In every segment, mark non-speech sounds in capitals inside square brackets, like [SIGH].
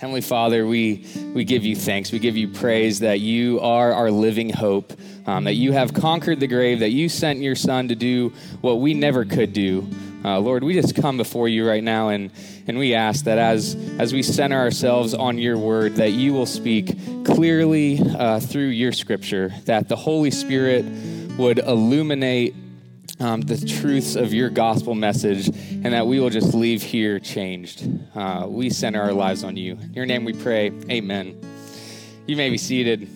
Heavenly Father, we, we give you thanks. We give you praise that you are our living hope, um, that you have conquered the grave, that you sent your Son to do what we never could do. Uh, Lord, we just come before you right now and, and we ask that as, as we center ourselves on your word, that you will speak clearly uh, through your scripture, that the Holy Spirit would illuminate um, the truths of your gospel message, and that we will just leave here changed. Uh, we center our lives on you. In your name we pray. Amen. You may be seated.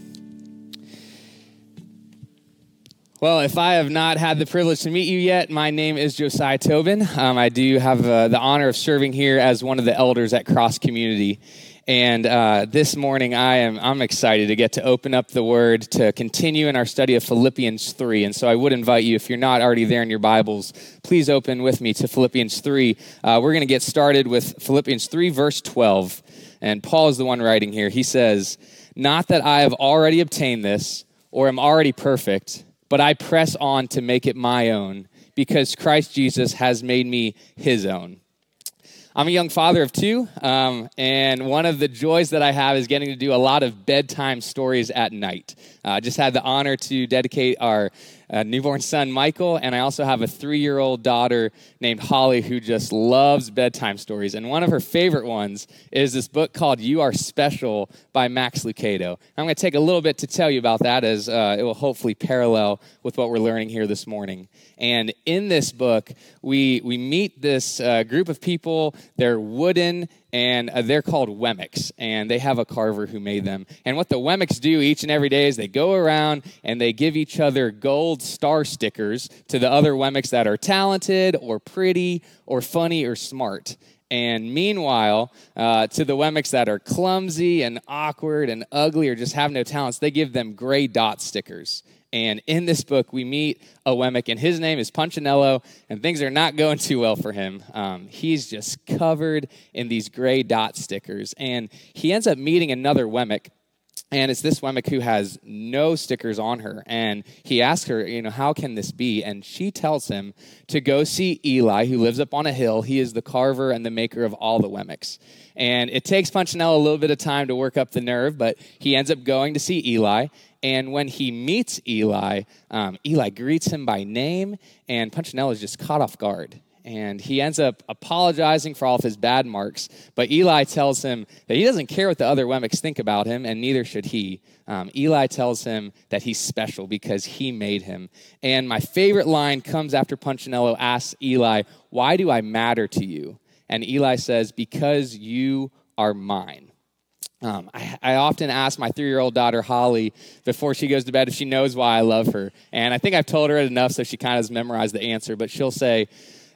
Well, if I have not had the privilege to meet you yet, my name is Josiah Tobin. Um, I do have uh, the honor of serving here as one of the elders at Cross Community. And uh, this morning, I am I'm excited to get to open up the Word to continue in our study of Philippians three. And so, I would invite you, if you're not already there in your Bibles, please open with me to Philippians three. Uh, we're going to get started with Philippians three, verse twelve. And Paul is the one writing here. He says, "Not that I have already obtained this or am already perfect, but I press on to make it my own, because Christ Jesus has made me His own." I'm a young father of two, um, and one of the joys that I have is getting to do a lot of bedtime stories at night. I uh, just had the honor to dedicate our uh, newborn son, Michael, and I also have a three year old daughter named Holly who just loves bedtime stories. And one of her favorite ones is this book called You Are Special by Max Lucado. I'm going to take a little bit to tell you about that as uh, it will hopefully parallel with what we're learning here this morning. And in this book, we, we meet this uh, group of people. They're wooden and uh, they're called Wemmicks, and they have a carver who made them. And what the Wemmicks do each and every day is they go around and they give each other gold star stickers to the other Wemmicks that are talented or pretty or funny or smart. And meanwhile, uh, to the Wemmicks that are clumsy and awkward and ugly or just have no talents, they give them gray dot stickers. And in this book, we meet a Wemmick, and his name is Punchinello, and things are not going too well for him. Um, he's just covered in these gray dot stickers. And he ends up meeting another Wemmick and it's this Wemmick who has no stickers on her. And he asks her, you know, how can this be? And she tells him to go see Eli, who lives up on a hill. He is the carver and the maker of all the Wemmicks. And it takes Punchinello a little bit of time to work up the nerve, but he ends up going to see Eli. And when he meets Eli, um, Eli greets him by name, and Punchinello is just caught off guard and he ends up apologizing for all of his bad marks. But Eli tells him that he doesn't care what the other Wemmicks think about him, and neither should he. Um, Eli tells him that he's special because he made him. And my favorite line comes after Punchinello asks Eli, Why do I matter to you? And Eli says, Because you are mine. Um, I, I, often ask my three year old daughter, Holly, before she goes to bed if she knows why I love her. And I think I've told her it enough so she kind of has memorized the answer, but she'll say,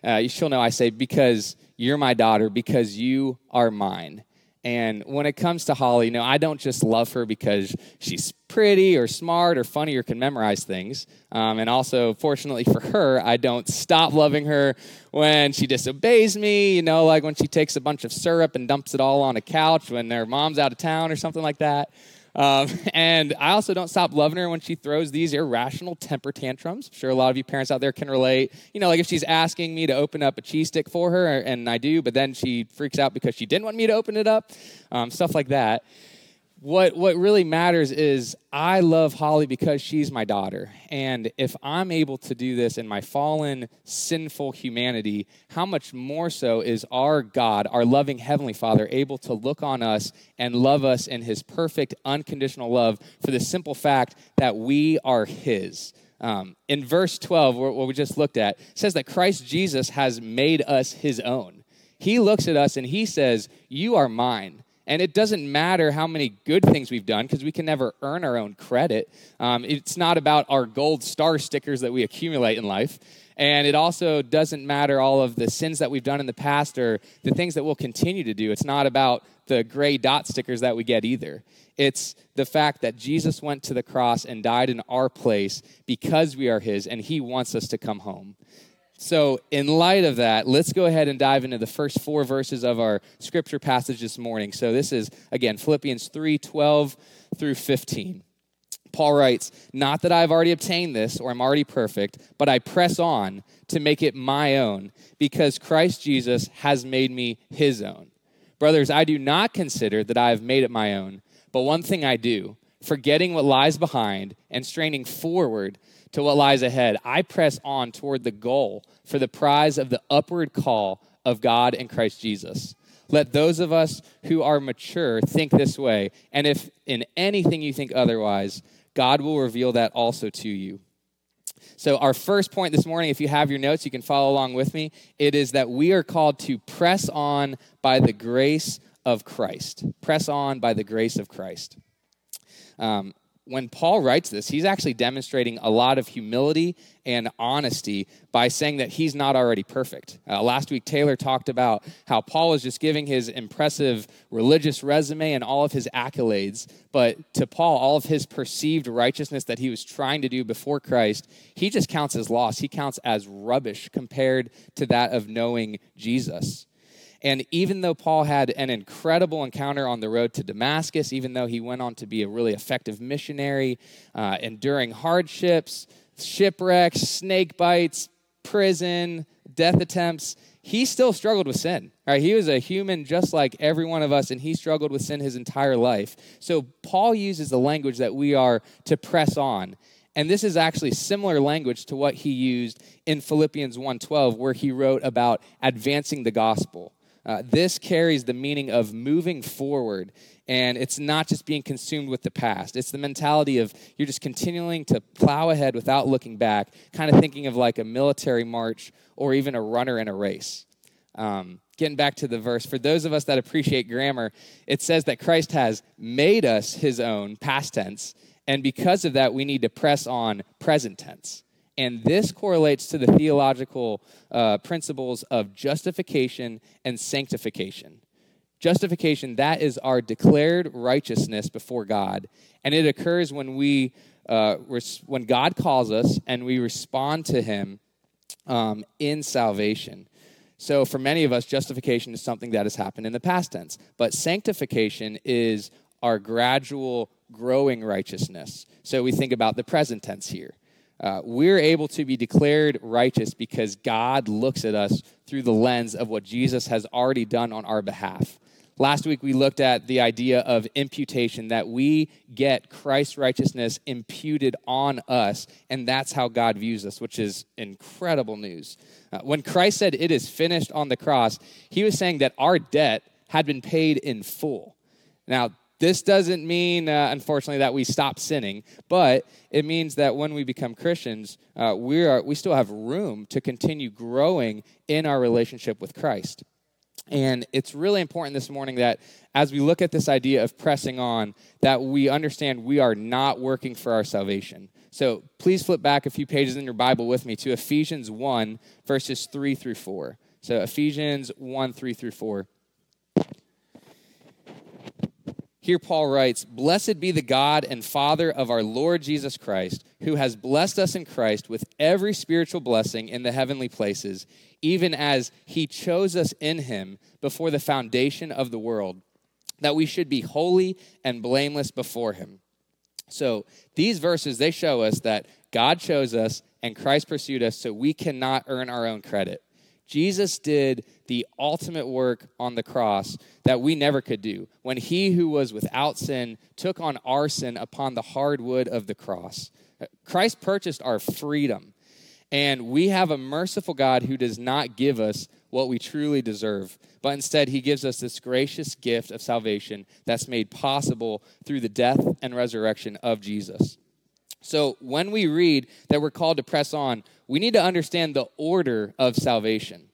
uh, she'll know I say, because you're my daughter, because you are mine. And when it comes to Holly, you know, I don't just love her because she's pretty or smart or funny or can memorize things. Um, and also, fortunately for her, I don't stop loving her when she disobeys me, you know, like when she takes a bunch of syrup and dumps it all on a couch when their mom's out of town or something like that. Um, [LAUGHS] and I also don't stop loving her when she throws these irrational temper tantrums. I'm sure a lot of you parents out there can relate. You know, like if she's asking me to open up a cheese stick for her, and I do, but then she freaks out because she didn't want me to open it up, um, stuff like that what what really matters is I love Holly because she's my daughter. And if I'm able to do this in my fallen, sinful humanity, how much more so is our God, our loving heavenly Father, able to look on us and love us in his perfect, unconditional love for the simple fact that we are his. Um, in verse 12, what we just looked at, says that Christ Jesus has made us his own. He looks at us and he says, You are mine. And it doesn't matter how many good things we've done because we can never earn our own credit. Um, it's not about our gold star stickers that we accumulate in life. And it also doesn't matter all of the sins that we've done in the past or the things that we'll continue to do. It's not about the gray dot stickers that we get either. It's the fact that Jesus went to the cross and died in our place because we are his and he wants us to come home. So, in light of that, let's go ahead and dive into the first four verses of our scripture passage this morning. So, this is, again, Philippians 3 12 through 15. Paul writes, Not that I've already obtained this or I'm already perfect, but I press on to make it my own because Christ Jesus has made me his own. Brothers, I do not consider that I have made it my own, but one thing I do, forgetting what lies behind and straining forward to what lies ahead, I press on toward the goal for the prize of the upward call of God in Christ Jesus. Let those of us who are mature think this way, and if in anything you think otherwise, God will reveal that also to you. So, our first point this morning, if you have your notes, you can follow along with me. It is that we are called to press on by the grace of Christ. Press on by the grace of Christ. Um, when Paul writes this, he's actually demonstrating a lot of humility and honesty by saying that he's not already perfect. Uh, last week, Taylor talked about how Paul was just giving his impressive religious resume and all of his accolades, but to Paul, all of his perceived righteousness that he was trying to do before Christ, he just counts as loss. He counts as rubbish compared to that of knowing Jesus. And even though Paul had an incredible encounter on the road to Damascus, even though he went on to be a really effective missionary, uh, enduring hardships, shipwrecks, snake bites, prison, death attempts, he still struggled with sin. Right? He was a human just like every one of us, and he struggled with sin his entire life. So Paul uses the language that we are to press on. And this is actually similar language to what he used in Philippians 1:12 where he wrote about advancing the gospel. Uh, this carries the meaning of moving forward, and it's not just being consumed with the past. It's the mentality of you're just continuing to plow ahead without looking back, kind of thinking of like a military march or even a runner in a race. Um, getting back to the verse, for those of us that appreciate grammar, it says that Christ has made us his own, past tense, and because of that, we need to press on present tense. And this correlates to the theological uh, principles of justification and sanctification. Justification, that is our declared righteousness before God. And it occurs when we uh, when God calls us and we respond to Him um, in salvation. So, for many of us, justification is something that has happened in the past tense, but sanctification is our gradual growing righteousness. So, we think about the present tense here. Uh, we're able to be declared righteous because God looks at us through the lens of what Jesus has already done on our behalf. Last week, we looked at the idea of imputation, that we get Christ's righteousness imputed on us, and that's how God views us, which is incredible news. Uh, when Christ said, It is finished on the cross, he was saying that our debt had been paid in full. Now, this doesn't mean, uh, unfortunately, that we stop sinning, but it means that when we become Christians, uh, we, are, we still have room to continue growing in our relationship with Christ. And it's really important this morning that as we look at this idea of pressing on, that we understand we are not working for our salvation. So please flip back a few pages in your Bible with me to Ephesians 1, verses 3 through 4. So Ephesians 1, 3 through 4. Here, Paul writes, Blessed be the God and Father of our Lord Jesus Christ, who has blessed us in Christ with every spiritual blessing in the heavenly places, even as he chose us in him before the foundation of the world, that we should be holy and blameless before him. So, these verses, they show us that God chose us and Christ pursued us, so we cannot earn our own credit. Jesus did the ultimate work on the cross that we never could do when he who was without sin took on our sin upon the hard wood of the cross. Christ purchased our freedom, and we have a merciful God who does not give us what we truly deserve, but instead he gives us this gracious gift of salvation that's made possible through the death and resurrection of Jesus. So when we read that we're called to press on, we need to understand the order of salvation.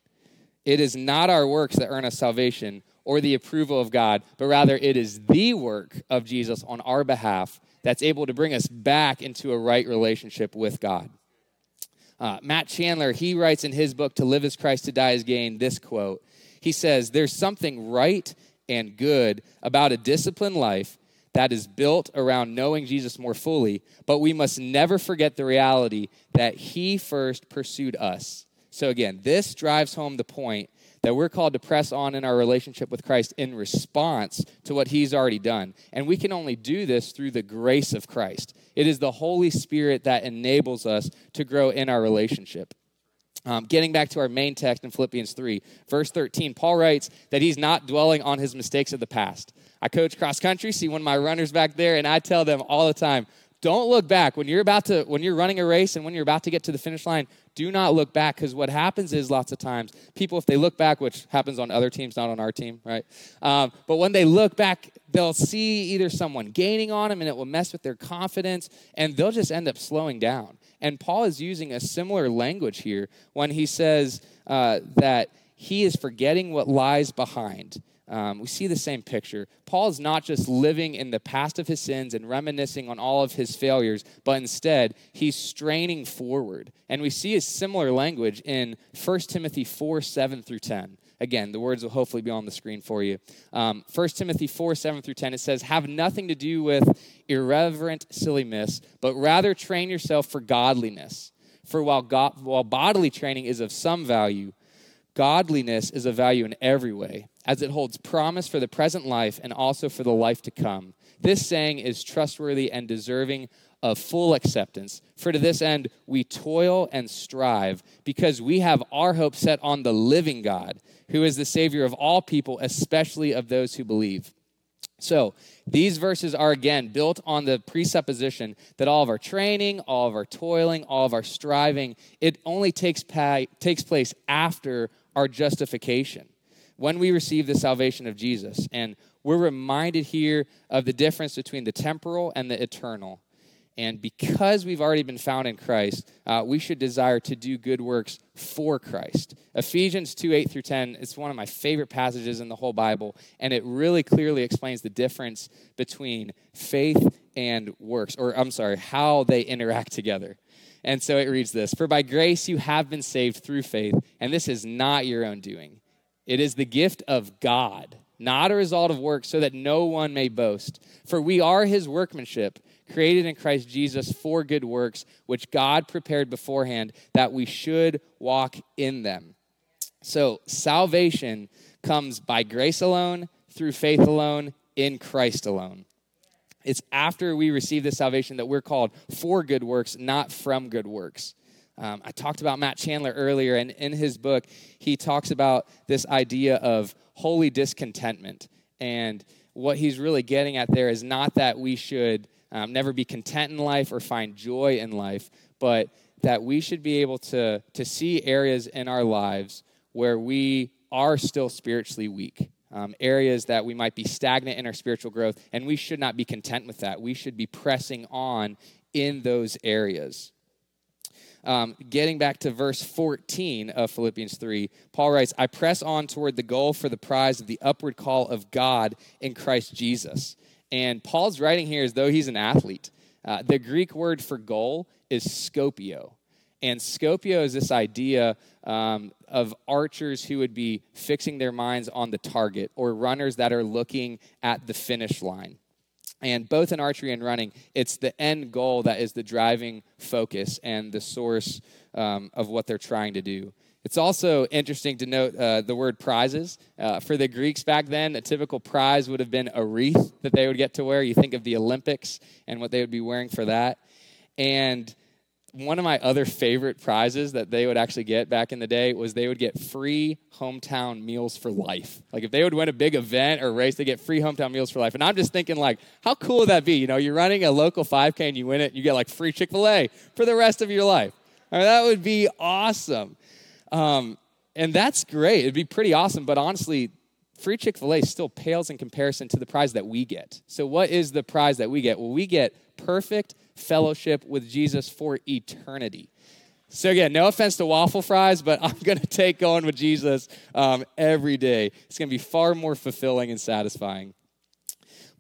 It is not our works that earn us salvation or the approval of God, but rather it is the work of Jesus on our behalf that's able to bring us back into a right relationship with God. Uh, Matt Chandler, he writes in his book, To Live as Christ, to Die as Gain, this quote. He says, There's something right and good about a disciplined life that is built around knowing Jesus more fully, but we must never forget the reality that He first pursued us. So, again, this drives home the point that we're called to press on in our relationship with Christ in response to what He's already done. And we can only do this through the grace of Christ. It is the Holy Spirit that enables us to grow in our relationship. Um, getting back to our main text in Philippians 3, verse 13, Paul writes that he's not dwelling on his mistakes of the past. I coach cross country, see one of my runners back there, and I tell them all the time, don't look back. When you're about to when you're running a race and when you're about to get to the finish line do not look back because what happens is lots of times people if they look back which happens on other teams not on our team right um, but when they look back they'll see either someone gaining on them and it will mess with their confidence and they'll just end up slowing down and paul is using a similar language here when he says uh, that he is forgetting what lies behind um, we see the same picture. Paul is not just living in the past of his sins and reminiscing on all of his failures, but instead he's straining forward. And we see a similar language in 1 Timothy 4 7 through 10. Again, the words will hopefully be on the screen for you. Um, 1 Timothy 4 7 through 10, it says, Have nothing to do with irreverent silliness, but rather train yourself for godliness. For while, God, while bodily training is of some value, godliness is of value in every way as it holds promise for the present life and also for the life to come. This saying is trustworthy and deserving of full acceptance. For to this end we toil and strive, because we have our hope set on the living God, who is the Savior of all people, especially of those who believe. So, these verses are again built on the presupposition that all of our training, all of our toiling, all of our striving, it only takes, pa- takes place after our justification when we receive the salvation of Jesus. And we're reminded here of the difference between the temporal and the eternal. And because we've already been found in Christ, uh, we should desire to do good works for Christ. Ephesians 2 8 through 10 is one of my favorite passages in the whole Bible, and it really clearly explains the difference between faith and works, or I'm sorry, how they interact together. And so it reads this For by grace you have been saved through faith, and this is not your own doing. It is the gift of God, not a result of works, so that no one may boast. For we are his workmanship, created in Christ Jesus for good works, which God prepared beforehand that we should walk in them. So salvation comes by grace alone, through faith alone, in Christ alone. It's after we receive this salvation that we're called for good works, not from good works. Um, I talked about Matt Chandler earlier, and in his book, he talks about this idea of holy discontentment. And what he's really getting at there is not that we should um, never be content in life or find joy in life, but that we should be able to, to see areas in our lives where we are still spiritually weak. Um, areas that we might be stagnant in our spiritual growth, and we should not be content with that. We should be pressing on in those areas. Um, getting back to verse 14 of Philippians 3, Paul writes, I press on toward the goal for the prize of the upward call of God in Christ Jesus. And Paul's writing here as though he's an athlete. Uh, the Greek word for goal is scopio. And scopio is this idea um, of archers who would be fixing their minds on the target or runners that are looking at the finish line. And both in archery and running, it's the end goal that is the driving focus and the source um, of what they're trying to do. It's also interesting to note uh, the word prizes. Uh, for the Greeks back then, a typical prize would have been a wreath that they would get to wear. You think of the Olympics and what they would be wearing for that. And one of my other favorite prizes that they would actually get back in the day was they would get free hometown meals for life. Like if they would win a big event or race, they get free hometown meals for life. And I'm just thinking like, how cool would that be? You know, you're running a local 5K and you win it, you get like free Chick-fil-A for the rest of your life. I mean, that would be awesome. Um, and that's great. It'd be pretty awesome. But honestly, free Chick fil A still pales in comparison to the prize that we get. So, what is the prize that we get? Well, we get perfect fellowship with Jesus for eternity. So, again, no offense to waffle fries, but I'm going [LAUGHS] to take going with Jesus um, every day. It's going to be far more fulfilling and satisfying.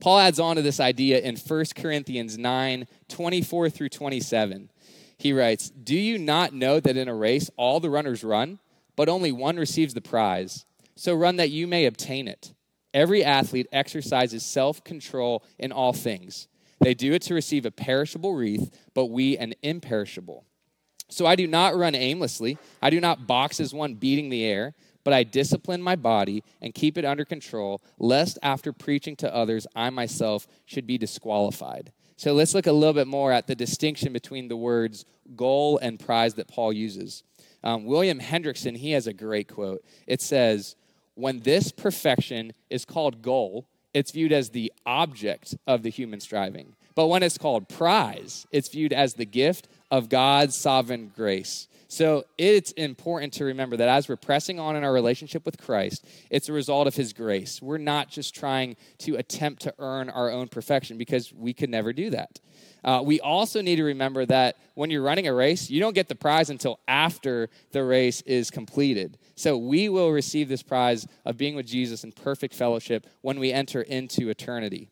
Paul adds on to this idea in 1 Corinthians 9 24 through 27. He writes, Do you not know that in a race all the runners run, but only one receives the prize? So run that you may obtain it. Every athlete exercises self control in all things. They do it to receive a perishable wreath, but we an imperishable. So I do not run aimlessly. I do not box as one beating the air, but I discipline my body and keep it under control, lest after preaching to others, I myself should be disqualified. So let's look a little bit more at the distinction between the words goal and prize that Paul uses. Um, William Hendriksen, he has a great quote. It says, When this perfection is called goal, it's viewed as the object of the human striving. But when it's called prize, it's viewed as the gift of God's sovereign grace. So it's important to remember that as we're pressing on in our relationship with Christ, it's a result of His grace. We're not just trying to attempt to earn our own perfection because we could never do that. Uh, we also need to remember that when you're running a race, you don't get the prize until after the race is completed. So we will receive this prize of being with Jesus in perfect fellowship when we enter into eternity.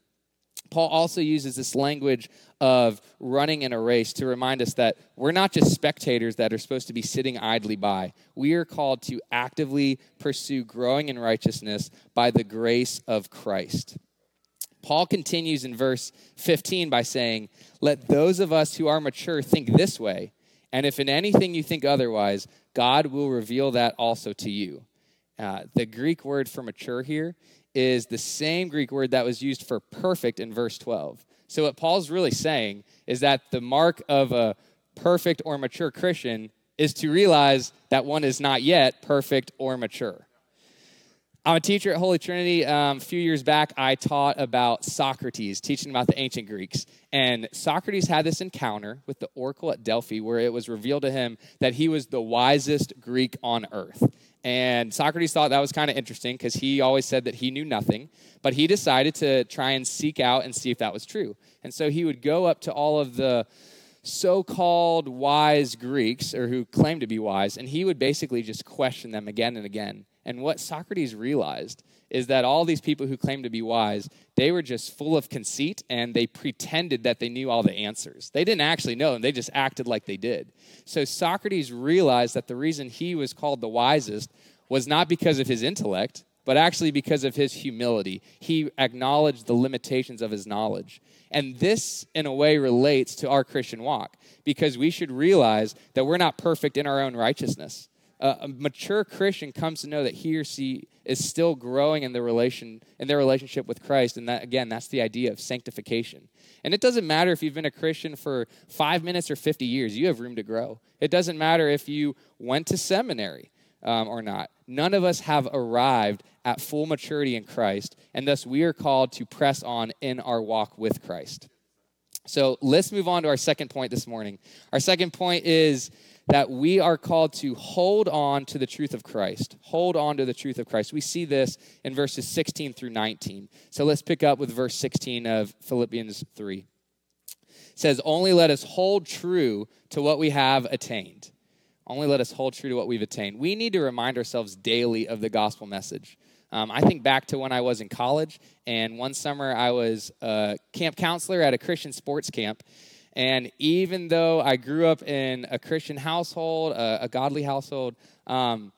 Paul also uses this language of running in a race to remind us that we're not just spectators that are supposed to be sitting idly by. We are called to actively pursue growing in righteousness by the grace of Christ. Paul continues in verse 15 by saying, Let those of us who are mature think this way, and if in anything you think otherwise, God will reveal that also to you. Uh, the Greek word for mature here is the same Greek word that was used for perfect in verse 12. So, what Paul's really saying is that the mark of a perfect or mature Christian is to realize that one is not yet perfect or mature. I'm a teacher at Holy Trinity. Um, a few years back, I taught about Socrates, teaching about the ancient Greeks. And Socrates had this encounter with the oracle at Delphi where it was revealed to him that he was the wisest Greek on earth. And Socrates thought that was kind of interesting because he always said that he knew nothing, but he decided to try and seek out and see if that was true. And so he would go up to all of the so called wise Greeks, or who claimed to be wise, and he would basically just question them again and again. And what Socrates realized is that all these people who claimed to be wise, they were just full of conceit and they pretended that they knew all the answers. They didn't actually know them, they just acted like they did. So Socrates realized that the reason he was called the wisest was not because of his intellect, but actually because of his humility. He acknowledged the limitations of his knowledge. And this, in a way, relates to our Christian walk because we should realize that we're not perfect in our own righteousness. A mature Christian comes to know that he or she is still growing in the relation in their relationship with Christ, and that again, that's the idea of sanctification. And it doesn't matter if you've been a Christian for five minutes or fifty years; you have room to grow. It doesn't matter if you went to seminary um, or not. None of us have arrived at full maturity in Christ, and thus we are called to press on in our walk with Christ. So let's move on to our second point this morning. Our second point is that we are called to hold on to the truth of Christ. Hold on to the truth of Christ. We see this in verses 16 through 19. So let's pick up with verse 16 of Philippians 3. It says, Only let us hold true to what we have attained. Only let us hold true to what we've attained. We need to remind ourselves daily of the gospel message. Um, I think back to when I was in college, and one summer I was a camp counselor at a Christian sports camp. And even though I grew up in a Christian household, a, a godly household, um,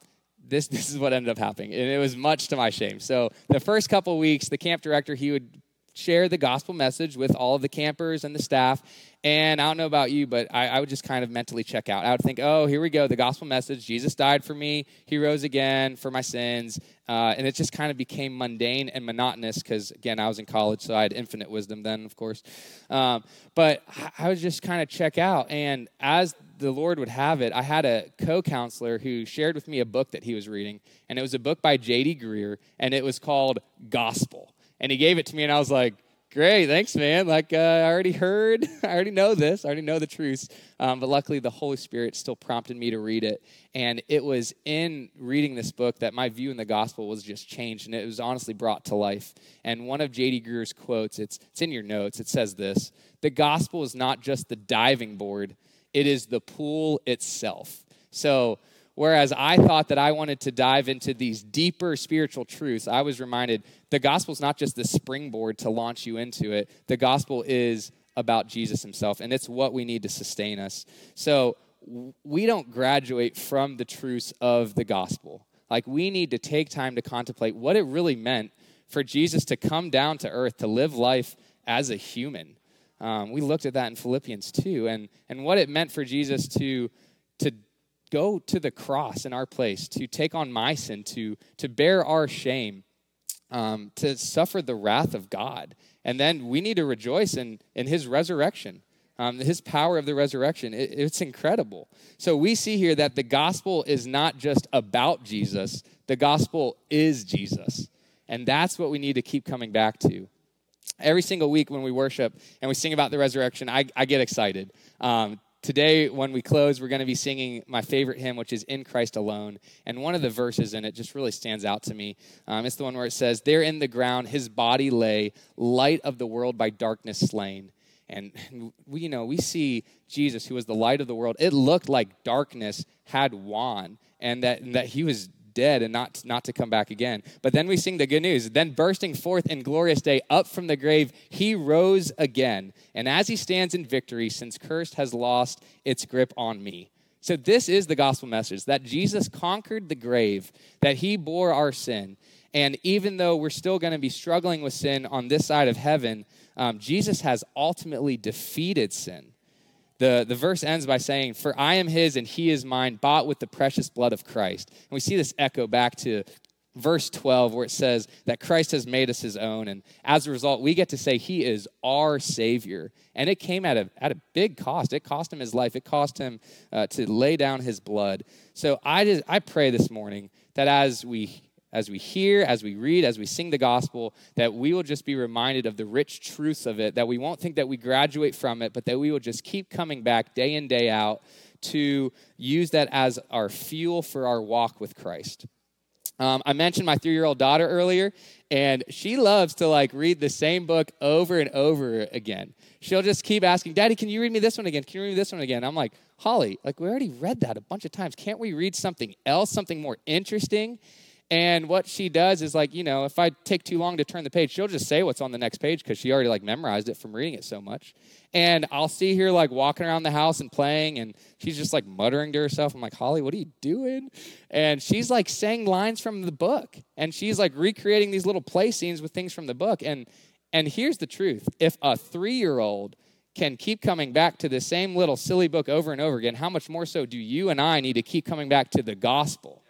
this [LAUGHS] this is what ended up happening, and it was much to my shame. So the first couple weeks, the camp director he would share the gospel message with all of the campers and the staff. And I don't know about you, but I, I, would just kind of mentally check out. I would think, oh, here we go, the gospel message. Jesus died for me. He rose again for my sins. Uh, and it just kind of became mundane and monotonous because, again, I was in college, so I had infinite wisdom then, of course. Um, but I would just kind of check out. And as the Lord would have it, I had a co counselor who shared with me a book that he was reading. And it was a book by J.D. Greear, and it was called Gospel and he gave it to me, and I was like, great, thanks, man. Like, uh, I already heard, [LAUGHS] I already know this, I already know the truths. Um, but luckily, the Holy Spirit still prompted me to read it. And it was in reading this book that my view in the gospel was just changed, and it was honestly brought to life. And one of J.D. Greear's quotes, it's, it's in your notes, it says this The gospel is not just the diving board, it is the pool itself. So, Whereas I thought that I wanted to dive into these deeper spiritual truths, I was reminded the gospel is not just the springboard to launch you into it. The gospel is about Jesus himself, and it's what we need to sustain us. So we don't graduate from the truths of the gospel. Like we need to take time to contemplate what it really meant for Jesus to come down to earth to live life as a human. Um, we looked at that in Philippians 2, and, and what it meant for Jesus to, to go to the cross in our place, to take on my sin, to, to bear our shame, um, to suffer the wrath of God. And then we need to rejoice in, in his resurrection. Um, his power of the resurrection, it, it's incredible. So we see here that the gospel is not just about Jesus, the gospel is Jesus. And that's what we need to keep coming back to. Every single week when we worship and we sing about the resurrection, I, I get excited. Um, today, when we close, we're going to be singing my favorite hymn, which is In Christ Alone. And one of the verses in it just really stands out to me. Um, it's the one where it says, There in the ground his body lay, light of the world by darkness slain. And [LAUGHS] we, you know, we see Jesus, who was the light of the world. It looked like darkness had won, and that, and that he was dead and not, not to come back again. But then we sing the good news. Then, bursting forth in glorious day, up from the grave, he rose again. And as he stands in victory, since cursed has lost its grip on me. So, this is the gospel message that Jesus conquered the grave, that he bore our sin. And even though we're still going to be struggling with sin on this side of heaven, um, Jesus has ultimately defeated sin. The, the verse ends by saying, For I am his and he is mine, bought with the precious blood of Christ. And we see this echo back to verse 12, where it says that Christ has made us his own. And as a result, we get to say he is our Savior. And it came at a, at a big cost. It cost him his life, it cost him uh, to lay down his blood. So I, just, I pray this morning that as we as we hear, as we read, as we sing the gospel, that we will just be reminded of the rich truths of it, that we won't think that we graduate from it, but that we will just keep coming back day in, day out to use that as our fuel for our walk with Christ. Um, I mentioned my three year old daughter earlier, and she loves to like read the same book over and over again. She'll just keep asking, Daddy, can you read me this one again? Can you read me this one again? I'm like, Holly, like we already read that a bunch of times. Can't we read something else, something more interesting? And what she does is like, you know, if I take too long to turn the page, she'll just say what's on the next page because she already like memorized it from reading it so much. And I'll see her like walking around the house and playing, and she's just like muttering to herself. I'm like, Holly, what are you doing? And she's like saying lines from the book, and she's like recreating these little play scenes with things from the book. And and here's the truth: if a three year old can keep coming back to the same little silly book over and over again, how much more so do you and I need to keep coming back to the gospel?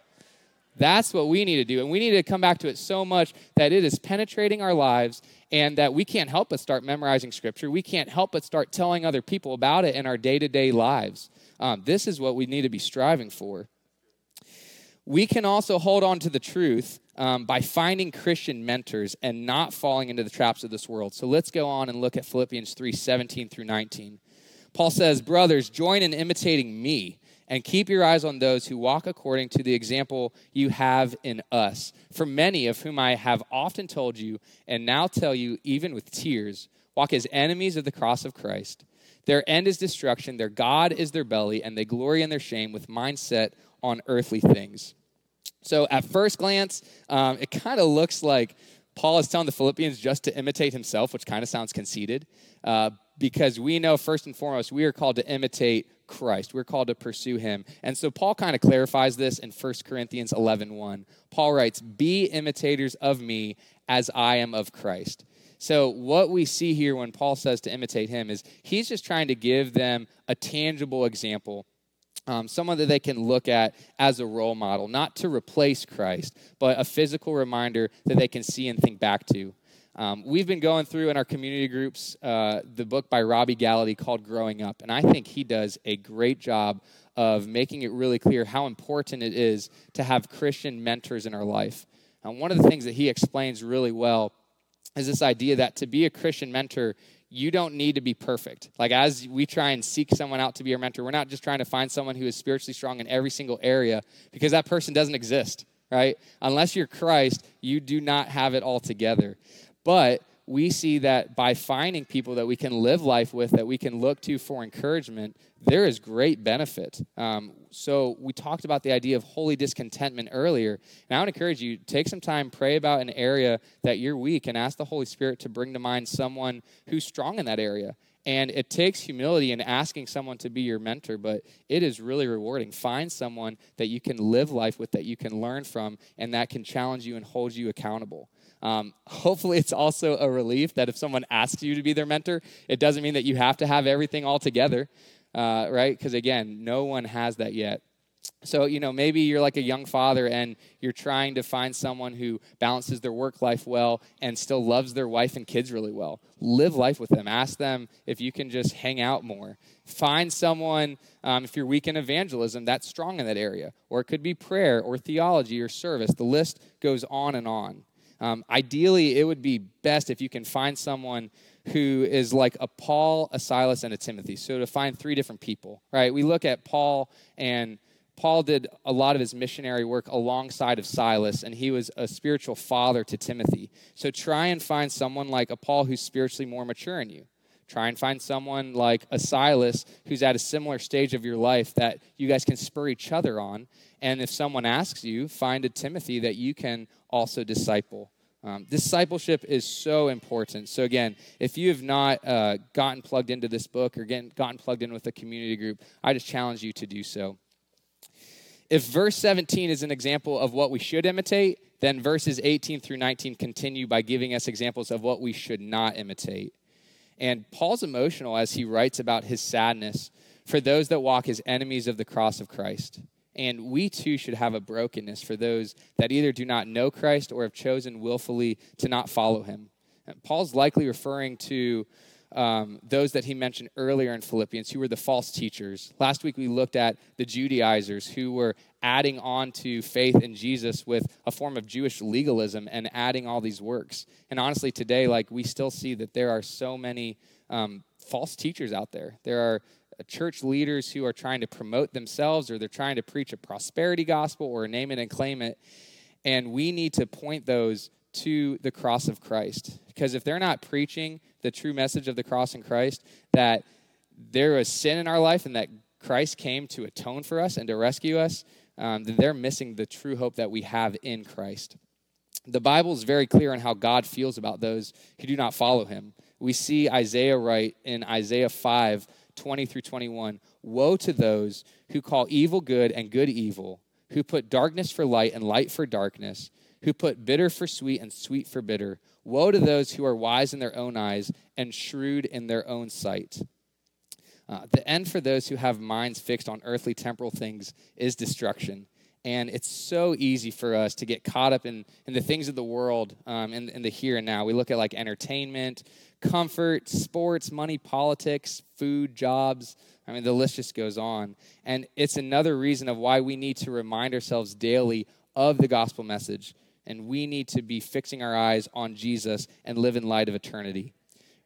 That's what we need to do. And we need to come back to it so much that it is penetrating our lives and that we can't help but start memorizing scripture. We can't help but start telling other people about it in our day to day lives. Um, this is what we need to be striving for. We can also hold on to the truth um, by finding Christian mentors and not falling into the traps of this world. So let's go on and look at Philippians 3 17 through 19. Paul says, Brothers, join in imitating me and keep your eyes on those who walk according to the example you have in us. For many of whom I have often told you, and now tell you, even with tears, walk as enemies of the cross of Christ. Their end is destruction, their God is their belly, and they glory in their shame with mindset on earthly things. So, at first glance, um, it kind of looks like Paul is telling the Philippians just to imitate himself, which kind of sounds conceited, uh, because we know first and foremost we are called to imitate Christ. We're called to pursue him. And so Paul kind of clarifies this in 1 Corinthians 11 1. Paul writes, Be imitators of me as I am of Christ. So, what we see here when Paul says to imitate him is he's just trying to give them a tangible example, um, someone that they can look at as a role model, not to replace Christ, but a physical reminder that they can see and think back to. Um, we've been going through in our community groups uh, the book by Robbie Gallaty called Growing Up, and I think he does a great job of making it really clear how important it is to have Christian mentors in our life. And one of the things that he explains really well is this idea that to be a Christian mentor, you don't need to be perfect. Like, as we try and seek someone out to be our mentor, we're not just trying to find someone who is spiritually strong in every single area because that person doesn't exist, right? Unless you're Christ, you do not have it all together. But we see that by finding people that we can live life with, that we can look to for encouragement, there is great benefit. Um, so we talked about the idea of holy discontentment earlier. And I would encourage you, take some time, pray about an area that you're weak, and ask the Holy Spirit to bring to mind someone who's strong in that area. And it takes humility in asking someone to be your mentor, but it is really rewarding. Find someone that you can live life with, that you can learn from, and that can challenge you and hold you accountable. Um, hopefully, it's also a relief that if someone asks you to be their mentor, it doesn't mean that you have to have everything all together, uh, right? Because again, no one has that yet. So, you know, maybe you're like a young father and you're trying to find someone who balances their work life well and still loves their wife and kids really well. Live life with them. Ask them if you can just hang out more. Find someone, um, if you're weak in evangelism, that's strong in that area. Or it could be prayer or theology or service. The list goes on and on. Um, ideally, it would be best if you can find someone who is like a Paul, a Silas, and a Timothy. So to find three different people, right? We look at Paul and Paul did a lot of his missionary work alongside of Silas, and he was a spiritual father to Timothy. So try and find someone like a Paul who's spiritually more mature in you. Try and find someone like a Silas who's at a similar stage of your life that you guys can spur each other on. And if someone asks you, find a Timothy that you can also disciple. Um, discipleship is so important. So, again, if you have not uh, gotten plugged into this book or getting, gotten plugged in with a community group, I just challenge you to do so. If verse 17 is an example of what we should imitate, then verses 18 through 19 continue by giving us examples of what we should not imitate. And Paul's emotional as he writes about his sadness for those that walk as enemies of the cross of Christ. And we too should have a brokenness for those that either do not know Christ or have chosen willfully to not follow him. And Paul's likely referring to um, those that he mentioned earlier in Philippians, who were the false teachers. Last week we looked at the Judaizers who were adding on to faith in Jesus with a form of Jewish legalism and adding all these works. And honestly, today, like we still see that there are so many um, false teachers out there. There are uh, church leaders who are trying to promote themselves or they're trying to preach a prosperity gospel or name it and claim it. And we need to point those to the cross of Christ. Because if they're not preaching the true message of the cross in Christ, that there is sin in our life and that Christ came to atone for us and to rescue us, um, then they're missing the true hope that we have in Christ. The Bible is very clear on how God feels about those who do not follow him. We see Isaiah write in Isaiah 5 20 through 21 Woe to those who call evil good and good evil, who put darkness for light and light for darkness who put bitter for sweet and sweet for bitter. Woe to those who are wise in their own eyes and shrewd in their own sight. Uh, the end for those who have minds fixed on earthly temporal things is destruction. And it's so easy for us to get caught up in, in the things of the world, um, in, in the here and now. We look at like entertainment, comfort, sports, money, politics, food, jobs. I mean, the list just goes on. And it's another reason of why we need to remind ourselves daily of the gospel message and we need to be fixing our eyes on Jesus and live in light of eternity.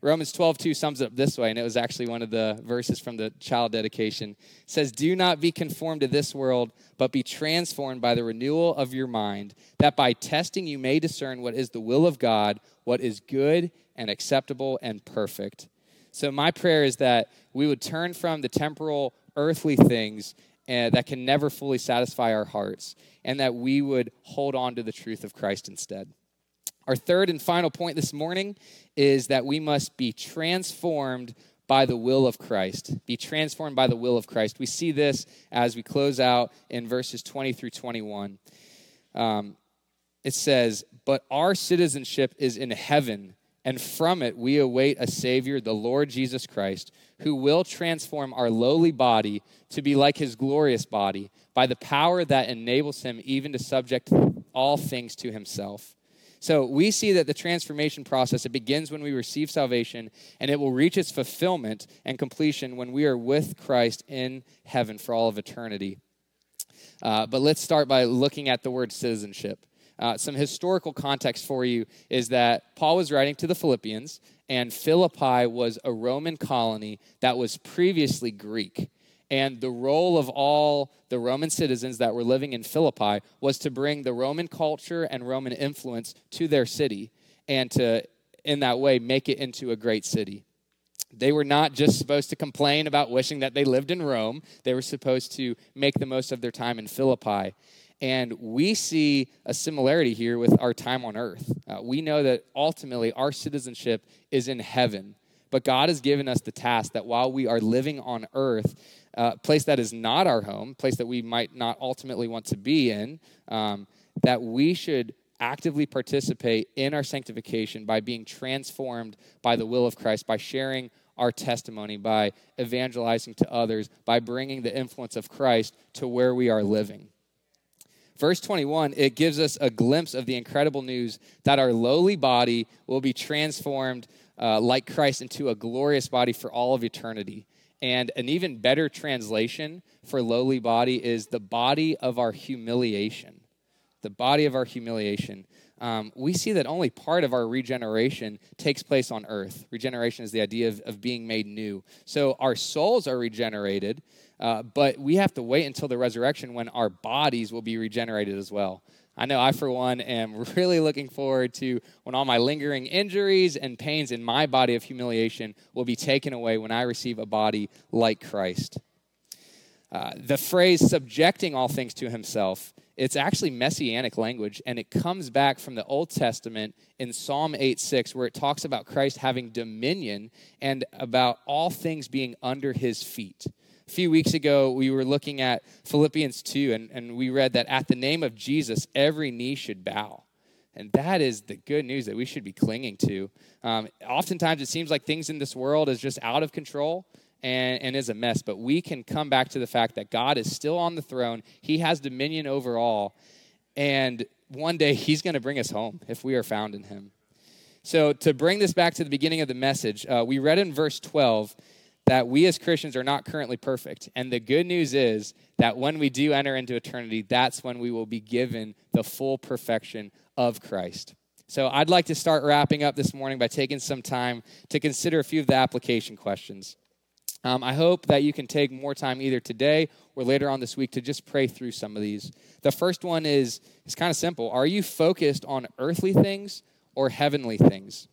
Romans 12, 2 sums it up this way, and it was actually one of the verses from the child dedication. It says, Do not be conformed to this world, but be transformed by the renewal of your mind, that by testing you may discern what is the will of God, what is good and acceptable and perfect. So, my prayer is that we would turn from the temporal, earthly things that can never fully satisfy our hearts, and that we would hold on to the truth of Christ instead. Our third and final point this morning is that we must be transformed by the will of Christ. Be transformed by the will of Christ. We see this as we close out in verses 20 through 21. Um, it says, But our citizenship is in heaven and from it we await a Savior, the Lord Jesus Christ, who will transform our lowly body to be like his glorious body by the power that enables him even to subject all things to himself. So we see that the transformation process it begins when we receive salvation and it will reach its fulfillment and completion when we are with Christ in heaven for all of eternity. Uh, but let's start by looking at the word citizenship. Uh, some historical context for you is that Paul was writing to the Philippians, and Philippi was a Roman colony that was previously Greek. And the role of all the Roman citizens that were living in Philippi was to bring the Roman culture and Roman influence to their city and to, in that way, make it into a great city. They were not just supposed to complain about wishing that they lived in Rome, they were supposed to make the most of their time in Philippi. And we see a similarity here with our time on earth. Uh, we know that ultimately our citizenship is in heaven. But God has given us the task that while we are living on earth, a uh, place that is not our home, place that we might not ultimately want to be in, um, that we should actively participate in our sanctification by being transformed by the will of Christ, by sharing our testimony, by evangelizing to others, by bringing the influence of Christ to where we are living. Verse 21, it gives us a glimpse of the incredible news that our lowly body will be transformed uh, like Christ into a glorious body for all of eternity. And an even better translation for lowly body is the body of our humiliation. The body of our humiliation. Um, we see that only part of our regeneration takes place on earth. Regeneration is the idea of, of being made new. So our souls are regenerated, uh, but we have to wait until the resurrection when our bodies will be regenerated as well. I know I, for one, am [LAUGHS] really looking forward to when all my lingering injuries and pains in my body of humiliation will be taken away when I receive a body like Christ. Uh, the phrase subjecting all things to himself it's actually messianic language and it comes back from the old testament in psalm 8 6 where it talks about christ having dominion and about all things being under his feet a few weeks ago, we were looking at Philippians 2, and, and we read that at the name of Jesus, every knee should bow. And that is the good news that we should be clinging to. Um, oftentimes, it seems like things in this world is just out of control and, and is a mess, but we can come back to the fact that God is still on the throne, He has dominion over all, and one day He's going to bring us home if we are found in Him. So, to bring this back to the beginning of the message, uh, we read in verse 12 that we as Christians are not currently perfect. And the good news is that when we do enter into eternity, that's when we will be given the full perfection of Christ. So I'd like to start wrapping up this morning by taking some time to consider a few of the application questions. Um, I hope that you can take more time either today or later on this week to just pray through some of these. The first one is, is kind of simple. Are you focused on earthly things or heavenly things?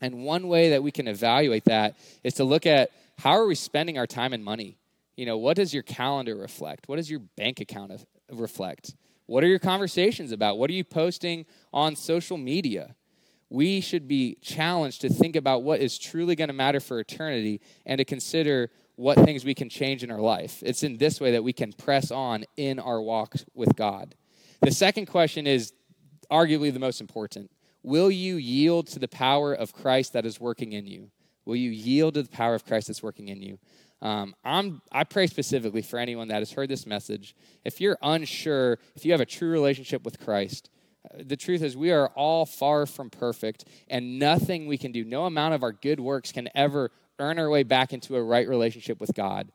And one way that we can evaluate that is to look at how are we spending our time and money? You know, what does your calendar reflect? What does your bank account reflect? What are your conversations about? What are you posting on social media? We should be challenged to think about what is truly going to matter for eternity and to consider what things we can change in our life. It's in this way that we can press on in our walk with God. The second question is arguably the most important Will you yield to the power of Christ that is working in you? Will you yield to the power of Christ that's working in you? Um, I'm, I pray specifically for anyone that has heard this message. If you're unsure, if you have a true relationship with Christ, uh, the truth is we are all far from perfect, and nothing we can do, no amount of our good works can ever earn our way back into a right relationship with God.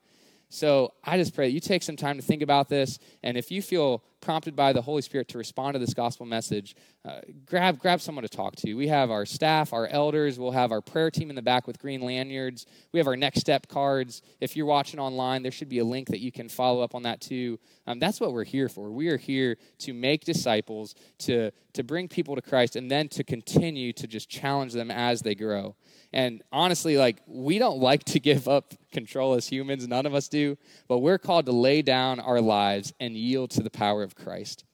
So I just pray that you take some time to think about this, and if you feel prompted by the Holy Spirit to respond to this gospel message, uh, grab grab someone to talk to. We have our staff, our elders. We'll have our prayer team in the back with green lanyards. We have our next step cards. If you're watching online, there should be a link that you can follow up on that too. Um, that's what we're here for. We are here to make disciples, to to bring people to Christ, and then to continue to just challenge them as they grow. And honestly, like we don't like to give up control as humans. None of us do. But we're called to lay down our lives and yield to the power of Christ.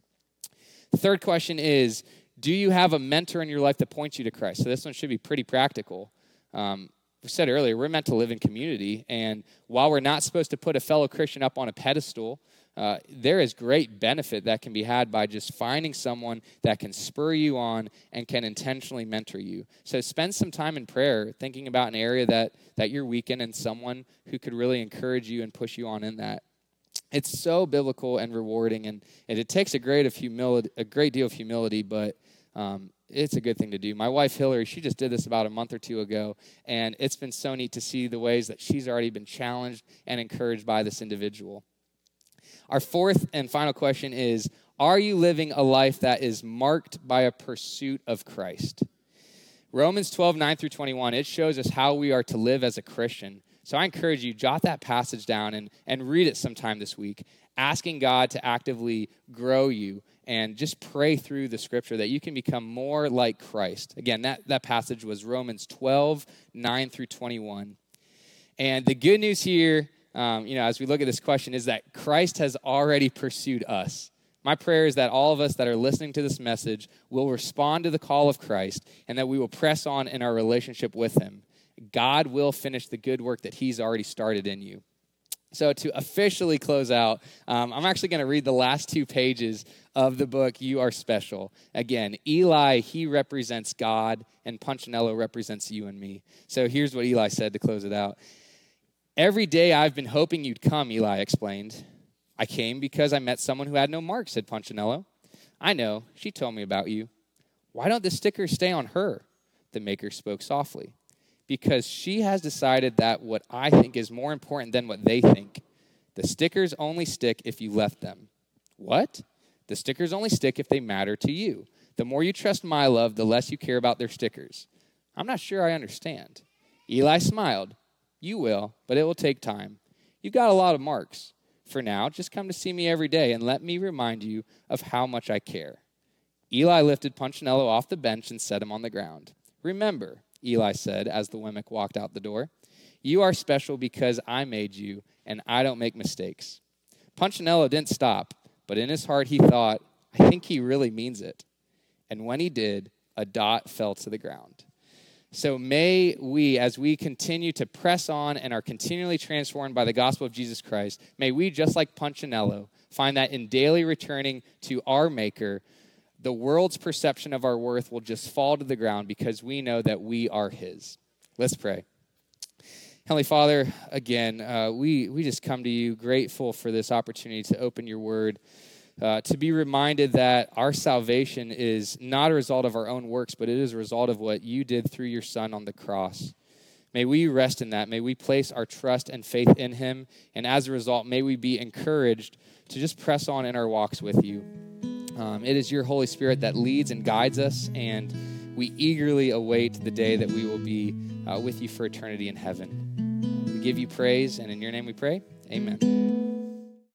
Third question is Do you have a mentor in your life that points you to Christ? So this one should be pretty practical. Um, we said earlier, we're meant to live in community. And while we're not supposed to put a fellow Christian up on a pedestal, uh, there is great benefit that can be had by just finding someone that can spur you on and can intentionally mentor you. So spend some time in prayer thinking about an area that, that you're weak in and someone who could really encourage you and push you on in that it's so biblical and rewarding, and, and it takes a great of humility, a great deal of humility, but um, it's a good thing to do. My wife Hillary, she just did this about a month or two ago, and it's been so neat to see the ways that she's already been challenged and encouraged by this individual. Our fourth and final question is Are you living a life that is marked by a pursuit of Christ? Romans 12, 9 through 21, it shows us how we are to live as a Christian. So I encourage you, jot that passage down and, and read it sometime this week, asking God to actively grow you and just pray through the scripture that you can become more like Christ. Again, that, that passage was Romans 12, 9 through 21. And the good news here, um, you know, as we look at this question, is that Christ has already pursued us. My prayer is that all of us that are listening to this message will respond to the call of Christ and that we will press on in our relationship with Him. God will finish the good work that He's already started in you. So, to officially close out, um, I'm actually going to read the last two pages of the book, You Are Special. Again, Eli, he represents God, and Punchinello represents you and me. So here's what Eli said to close it out. Every day I've been hoping you'd come, Eli explained. I came because I met someone who had no mark, said Punchinello. I know, she told me about you. Why don't the stickers stay on her? The maker spoke softly. Because she has decided that what I think is more important than what they think. The stickers only stick if you left them. What? The stickers only stick if they matter to you. The more you trust my love, the less you care about their stickers. I'm not sure I understand. Eli smiled. You will, but it will take time. You've got a lot of marks. For now, just come to see me every day and let me remind you of how much I care. Eli lifted Punchinello off the bench and set him on the ground. Remember, Eli said as the Wemmick walked out the door, you are special because I made you, and I don't make mistakes. Punchinello didn't stop, but in his heart he thought, I think he really means it. And when he did, a dot fell to the ground. So may we, as we continue to press on and are continually transformed by the gospel of Jesus Christ, may we, just like Punchinello, find that in daily returning to our Maker, the world's perception of our worth will just fall to the ground because we know that we are His. Let's pray. Heavenly Father, again, uh, we, we just come to you grateful for this opportunity to open your word uh, to be reminded that our salvation is not a result of our own works, but it is a result of what you did through your Son on the cross. May we rest in that. May we place our trust and faith in Him. And as a result, may we be encouraged to just press on in our walks with you. Um, it is your Holy Spirit that leads and guides us, and we eagerly await the day that we will be uh, with you for eternity in heaven. We give you praise, and in your name we pray. Amen.